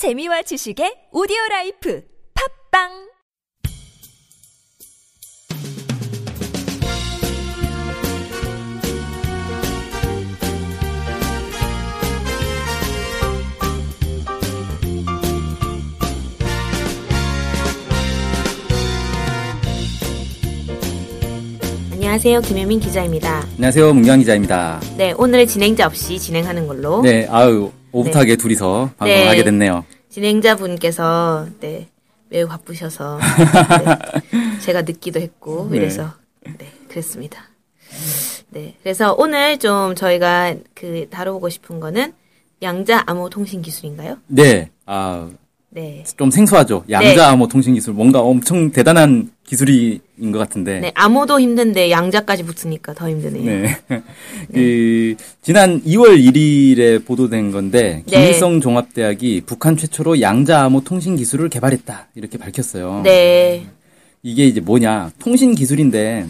재미와 지식의 오디오 라이프. 팟빵 안녕하세요. 김혜민 기자입니다. 안녕하세요. 문경 기자입니다. 네, 오늘 진행자 없이 진행하는 걸로. 네, 아유, 오붓하게 둘이서 방송을 네. 하게 됐네요. 진행자분께서 네, 매우 바쁘셔서 네, 제가 늦기도 했고 네. 이래서 네, 그랬습니다. 네, 그래서 오늘 좀 저희가 그 다뤄보고 싶은 거는 양자 암호 통신 기술인가요? 네, 아, 네. 좀 생소하죠. 양자 암호 통신 기술. 뭔가 엄청 대단한 기술인 것 같은데. 네, 암호도 힘든데 양자까지 붙으니까 더 힘드네요. 네. 그, 지난 2월 1일에 보도된 건데, 네. 김일성 종합대학이 북한 최초로 양자 암호 통신 기술을 개발했다. 이렇게 밝혔어요. 네. 이게 이제 뭐냐. 통신 기술인데,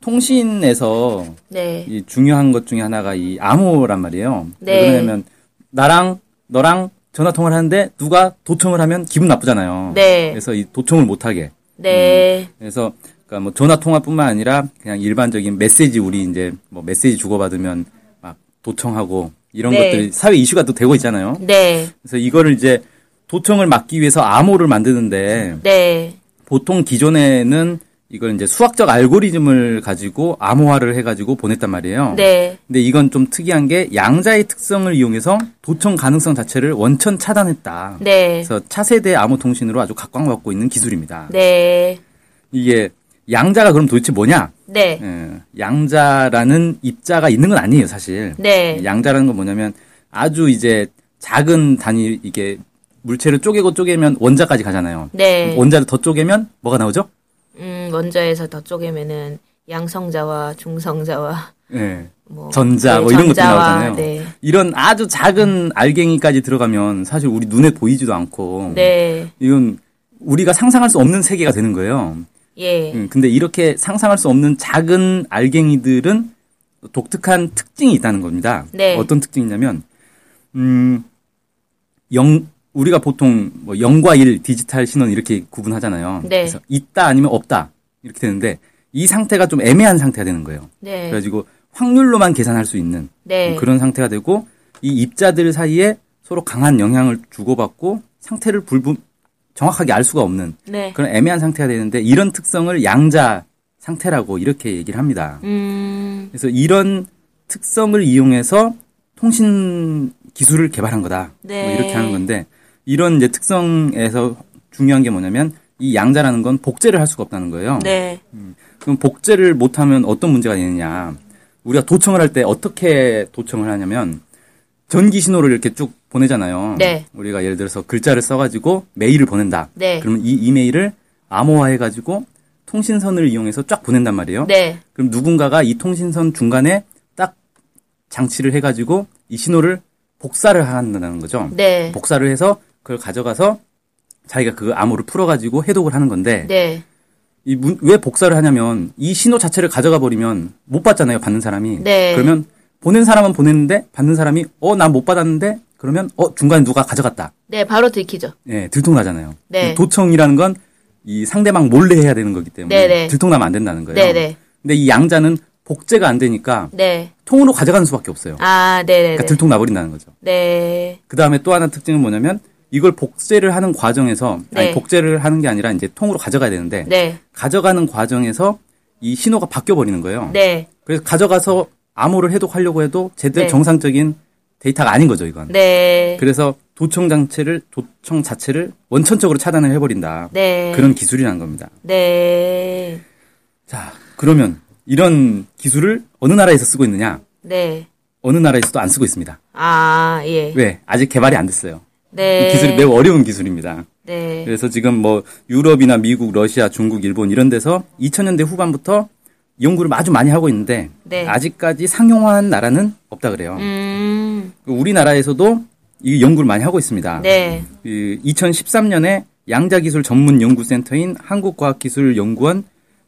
통신에서 네. 이 중요한 것 중에 하나가 이 암호란 말이에요. 네. 왜 그러냐면 나랑 너랑 전화 통화를 하는데 누가 도청을 하면 기분 나쁘잖아요. 네. 그래서 이 도청을 못 하게. 네. 그래서 그러니까 뭐 전화 통화뿐만 아니라 그냥 일반적인 메시지 우리 이제 뭐 메시지 주고받으면 막 도청하고 이런 네. 것들이 사회 이슈가 또 되고 있잖아요. 네. 그래서 이거를 이제 도청을 막기 위해서 암호를 만드는데 네. 보통 기존에는 이걸 이제 수학적 알고리즘을 가지고 암호화를 해가지고 보냈단 말이에요. 네. 근데 이건 좀 특이한 게 양자의 특성을 이용해서 도청 가능성 자체를 원천 차단했다. 네. 그래서 차세대 암호 통신으로 아주 각광받고 있는 기술입니다. 네. 이게 양자가 그럼 도대체 뭐냐? 네. 예, 양자라는 입자가 있는 건 아니에요, 사실. 네. 양자라는 건 뭐냐면 아주 이제 작은 단위 이게 물체를 쪼개고 쪼개면 원자까지 가잖아요. 네. 원자를 더 쪼개면 뭐가 나오죠? 음, 원자에서 더 쪼개면은 양성자와 중성자와 예. 뭐 전자 네, 뭐 이런 것들이 전자와, 나오잖아요. 네. 이런 아주 작은 알갱이까지 들어가면 사실 우리 눈에 보이지도 않고 네. 이건 우리가 상상할 수 없는 세계가 되는 거예요. 예. 음, 근데 이렇게 상상할 수 없는 작은 알갱이들은 독특한 특징이 있다는 겁니다. 네. 어떤 특징이냐면 음, 영 우리가 보통 뭐 0과 1 디지털 신원 이렇게 구분하잖아요. 네. 그래서 있다 아니면 없다 이렇게 되는데 이 상태가 좀 애매한 상태가 되는 거예요. 네. 그래가지고 확률로만 계산할 수 있는 네. 그런 상태가 되고 이 입자들 사이에 서로 강한 영향을 주고받고 상태를 불분 정확하게 알 수가 없는 네. 그런 애매한 상태가 되는데 이런 특성을 양자 상태라고 이렇게 얘기를 합니다. 음. 그래서 이런 특성을 이용해서 통신 기술을 개발한 거다. 네. 뭐 이렇게 하는 건데 이런 이제 특성에서 중요한 게 뭐냐면 이 양자라는 건 복제를 할 수가 없다는 거예요. 네. 그럼 복제를 못하면 어떤 문제가 되느냐? 우리가 도청을 할 때 어떻게 도청을 하냐면 전기 신호를 이렇게 쭉 보내잖아요. 네. 우리가 예를 들어서 글자를 써가지고 메일을 보낸다. 네. 그러면 이 이메일을 암호화해가지고 통신선을 이용해서 쫙 보낸단 말이에요. 네. 그럼 누군가가 이 통신선 중간에 딱 장치를 해가지고 이 신호를 복사를 한다는 거죠. 네. 복사를 해서 그걸 가져가서 자기가 그 암호를 풀어가지고 해독을 하는 건데 네. 이 문- 왜 복사를 하냐면 이 신호 자체를 가져가 버리면 못 받잖아요 받는 사람이 네. 그러면 보낸 사람은 보냈는데 받는 사람이 어 난 못 받았는데 그러면 어 중간에 누가 가져갔다 네, 바로 들키죠. 예 들통나잖아요 네. 도청이라는 건 이 상대방 몰래 해야 되는 거기 때문에 네, 네. 들통나면 안 된다는 거예요 네, 네. 근데 이 양자는 복제가 안 되니까 네. 통으로 가져가는 수밖에 없어요 아, 네, 네. 그러니까 네. 들통나 버린다는 거죠 네. 그 다음에 또 하나 특징은 뭐냐면 이걸 복제를 하는 과정에서 아니 네. 복제를 하는 게 아니라 이제 통으로 가져가야 되는데 네. 가져가는 과정에서 이 신호가 바뀌어 버리는 거예요. 네. 그래서 가져가서 암호를 해독하려고 해도 제대로 네. 정상적인 데이터가 아닌 거죠, 이건. 네. 그래서 도청 장치를 도청 자체를 원천적으로 차단을 해 버린다. 네. 그런 기술이라는 겁니다. 네. 자, 그러면 이런 기술을 어느 나라에서 쓰고 있느냐? 네. 어느 나라에서도 안 쓰고 있습니다. 아, 예. 왜? 아직 개발이 안 됐어요. 네. 이 기술이 매우 어려운 기술입니다. 네. 그래서 지금 뭐 유럽이나 미국, 러시아, 중국, 일본 이런 데서 2000년대 후반부터 연구를 아주 많이 하고 있는데 네. 아직까지 상용화한 나라는 없다 그래요. 음. 우리나라에서도 이 연구를 많이 하고 있습니다. 네. 그 2013년에 양자기술 전문 연구센터인 한국과학기술연구원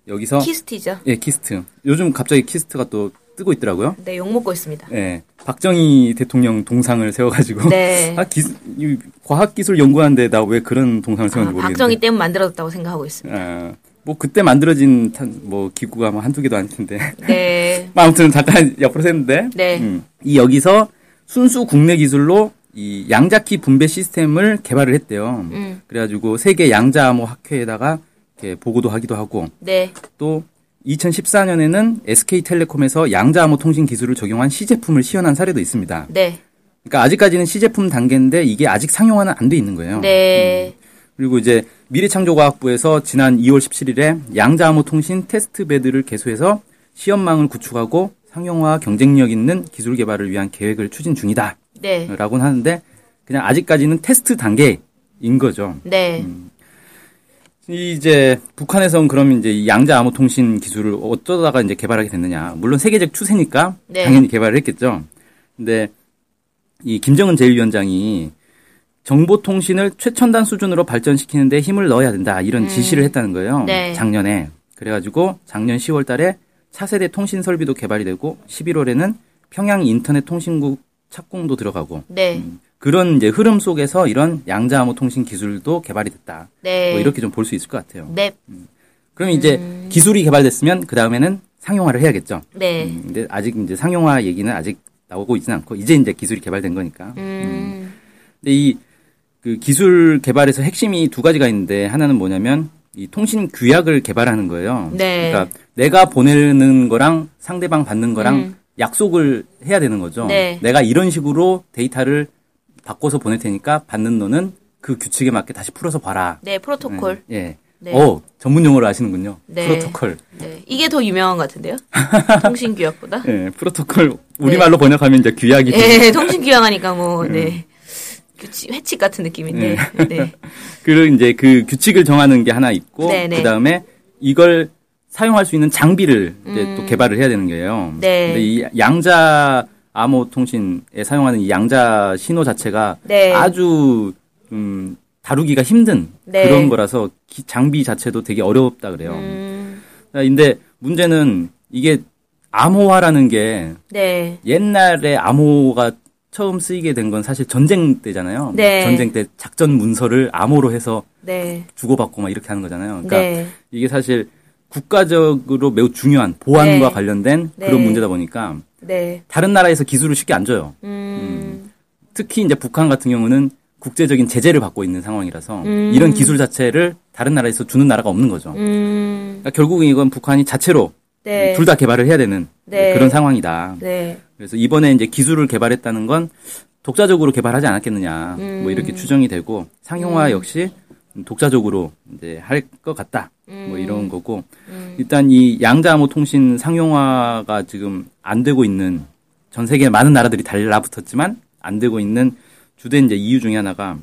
여기서 KIST죠. 예 KIST 요즘 갑자기 KIST가 또 뜨고 있더라고요. 네, 욕 먹고 있습니다. 예. 박정희 대통령 동상을 세워가지고. 네. 아, 기, 과학기술 연구하는데 나 왜 그런 동상을 아, 세웠는지 모르겠는데. 박정희 때문에 만들어졌다고 생각하고 있습니다. 아, 뭐 그때 만들어진 탄- 뭐 기구가 뭐 한두 개도 아닐 텐데. 네. 뭐 아무튼 잠깐 옆으로 샜는데. 네. 음. 이 여기서 순수 국내 기술로 이 양자키 분배 시스템을 개발을 했대요. 음. 그래가지고 세계 양자암호 학회에다가 이렇게 보고도 하기도 하고 네. 또 2014년에는 SK텔레콤에서 양자암호 통신 기술을 적용한 시제품을 시연한 사례도 있습니다. 네. 그러니까 아직까지는 시제품 단계인데 이게 아직 상용화는 안 돼 있는 거예요. 네. 그리고 이제 미래창조과학부에서 지난 2월 17일에 양자암호 통신 테스트 베드를 개소해서 시험망을 구축하고 상용화 경쟁력 있는 기술 개발을 위한 계획을 추진 중이다. 네. 라고는 하는데 그냥 아직까지는 테스트 단계인 거죠. 네. 음. 이제 북한에선 그럼 이제 이 양자 암호 통신 기술을 어쩌다가 이제 개발하게 됐느냐. 물론 세계적 추세니까 네. 당연히 개발을 했겠죠. 근데 이 김정은 제1위원장이 정보 통신을 최첨단 수준으로 발전시키는 데 힘을 넣어야 된다. 이런 지시를 했다는 거예요. 네. 작년에. 그래 가지고 작년 10월 달에 차세대 통신 설비도 개발이 되고 11월에는 평양 인터넷 통신국 착공도 들어가고 네. 그런 이제 흐름 속에서 이런 양자 암호 통신 기술도 개발이 됐다. 네. 뭐 이렇게 좀 볼 수 있을 것 같아요. 네. 그럼 이제 기술이 개발됐으면 그 다음에는 상용화를 해야겠죠. 네. 음, 근데 아직 이제 상용화 얘기는 아직 나오고 있지는 않고 이제 이제 기술이 개발된 거니까. 음. 근데 이 그 기술 개발에서 핵심이 두 가지가 있는데 하나는 뭐냐면 이 통신 규약을 개발하는 거예요. 네. 그러니까 내가 보내는 거랑 상대방 받는 거랑 음. 약속을 해야 되는 거죠. 네. 내가 이런 식으로 데이터를 바꿔서 보낼 테니까 받는 너는 그 규칙에 맞게 다시 풀어서 봐라. 네, 프로토콜. 예. 네. 어, 전문 용어를 아시는군요. 네. 프로토콜. 네. 이게 더 유명한 것 같은데요? 통신규약보다? 예, 프로토콜 우리말로 번역하면 이제 규약이 네, 통신규약하니까 뭐, 네. 규칙, 회칙 같은 느낌인데. 네. 그 이제 그 규칙을 정하는 게 하나 있고 네네. 그다음에 이걸 사용할 수 있는 장비를 이제 또 개발을 해야 되는 거예요. 음. 네. 근데 이 양자 암호 통신에 사용하는 이 양자 신호 자체가 네. 아주 좀 다루기가 힘든 네. 그런 거라서 기- 장비 자체도 되게 어렵다 그래요. 음, 자, 근데 문제는 이게 암호화라는 게 네. 옛날에 암호가 처음 쓰이게 된 건 사실 전쟁 때잖아요. 네. 전쟁 때 작전 문서를 암호로 해서 네. 주고받고 막 이렇게 하는 거잖아요. 그러니까 네. 이게 사실 국가적으로 매우 중요한 보안과 네. 관련된 네. 그런 문제다 보니까 네. 다른 나라에서 기술을 쉽게 안 줘요. 음, 특히 이제 북한 같은 경우는 국제적인 제재를 받고 있는 상황이라서 음. 이런 기술 자체를 다른 나라에서 주는 나라가 없는 거죠. 음, 그러니까 결국은 이건 북한이 자체로 네. 둘다 개발을 해야 되는 네. 그런 상황이다. 네. 그래서 이번에 이제 기술을 개발했다는 건 독자적으로 개발하지 않았겠느냐. 음. 뭐 이렇게 추정이 되고 상용화 역시 독자적으로 이제 할 것 같다. 음. 뭐 이런 거고 일단 이 양자암호 통신 상용화가 지금 안 되고 있는 전 세계 많은 나라들이 달라붙었지만 안 되고 있는 주된 이제 이유 중에 하나가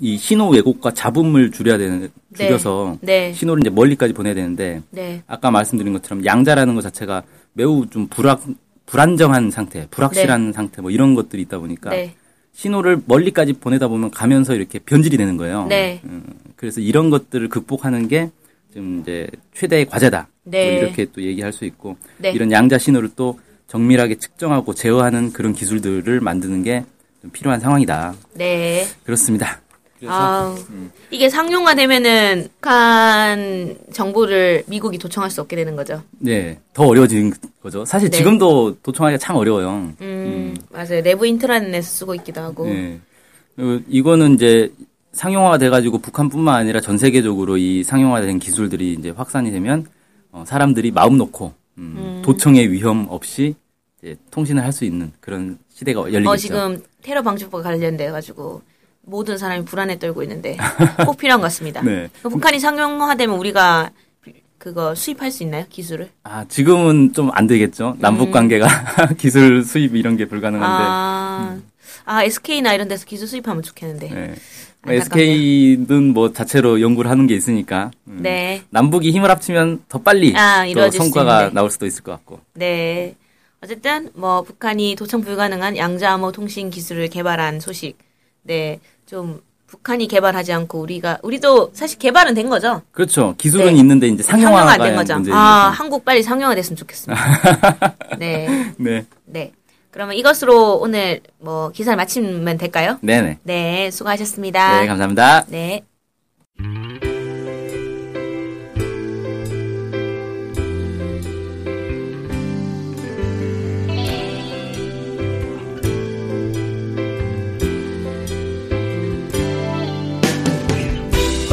이 신호 왜곡과 잡음을 줄여야 되는 줄여서 네. 신호를 이제 멀리까지 보내야 되는데 네. 아까 말씀드린 것처럼 양자라는 것 자체가 매우 좀 불확 불안정한 상태, 불확실한 상태 뭐 이런 것들이 있다 보니까 네. 신호를 멀리까지 보내다 보면 가면서 이렇게 변질이 되는 거예요. 네. 음, 그래서 이런 것들을 극복하는 게 지금 이제 최대의 과제다. 네. 뭐 이렇게 또 얘기할 수 있고 네. 이런 양자 신호를 또 정밀하게 측정하고 제어하는 그런 기술들을 만드는 게좀 필요한 상황이다. 네. 그렇습니다. 아, 음. 이게 상용화 되면은 북한 정보를 미국이 도청할 수 없게 되는 거죠. 네, 더 어려워진 거죠. 사실 네. 지금도 도청하기가 참 어려워요. 음, 맞아요. 내부 인트라넷 쓰고 있기도 하고. 네. 이거는 이제 상용화가 돼가지고 북한뿐만 아니라 전 세계적으로 이 상용화된 기술들이 이제 확산이 되면 어, 사람들이 마음 놓고 음, 도청의 위험 없이 이제 통신을 할 수 있는 그런 시대가 열리겠죠. 어, 지금 테러 방지법과 관련돼 가지고 모든 사람이 불안에 떨고 있는데 꼭 필요한 것 같습니다. 네. 그 북한이 상용화되면 우리가 그거 수입할 수 있나요? 기술을? 아 지금은 좀 안 되겠죠. 남북 관계가 기술 수입 이런 게 불가능한데. 음. 아, 아 SK나 이런 데서 기술 수입하면 좋겠는데. 네. SK는 뭐 자체로 연구를 하는 게 있으니까 음, 네. 남북이 힘을 합치면 더 빨리 아, 수 성과가. 나올 수도 있을 것 같고. 네. 어쨌든 뭐 북한이 도청 불가능한 양자암호 통신 기술을 개발한 소식. 네. 좀 북한이 개발하지 않고 우리가 우리도 사실 개발은 된 거죠. 그렇죠. 기술은 네. 있는데 이제 상용화 상용화가 안된 거죠. 아, 거죠. 한국 빨리 상용화 됐으면 좋겠습니다. 네. 네. 네. 그러면 이것으로 오늘 뭐 기사를 마치면 될까요? 네네. 네, 수고하셨습니다. 네, 감사합니다. 네.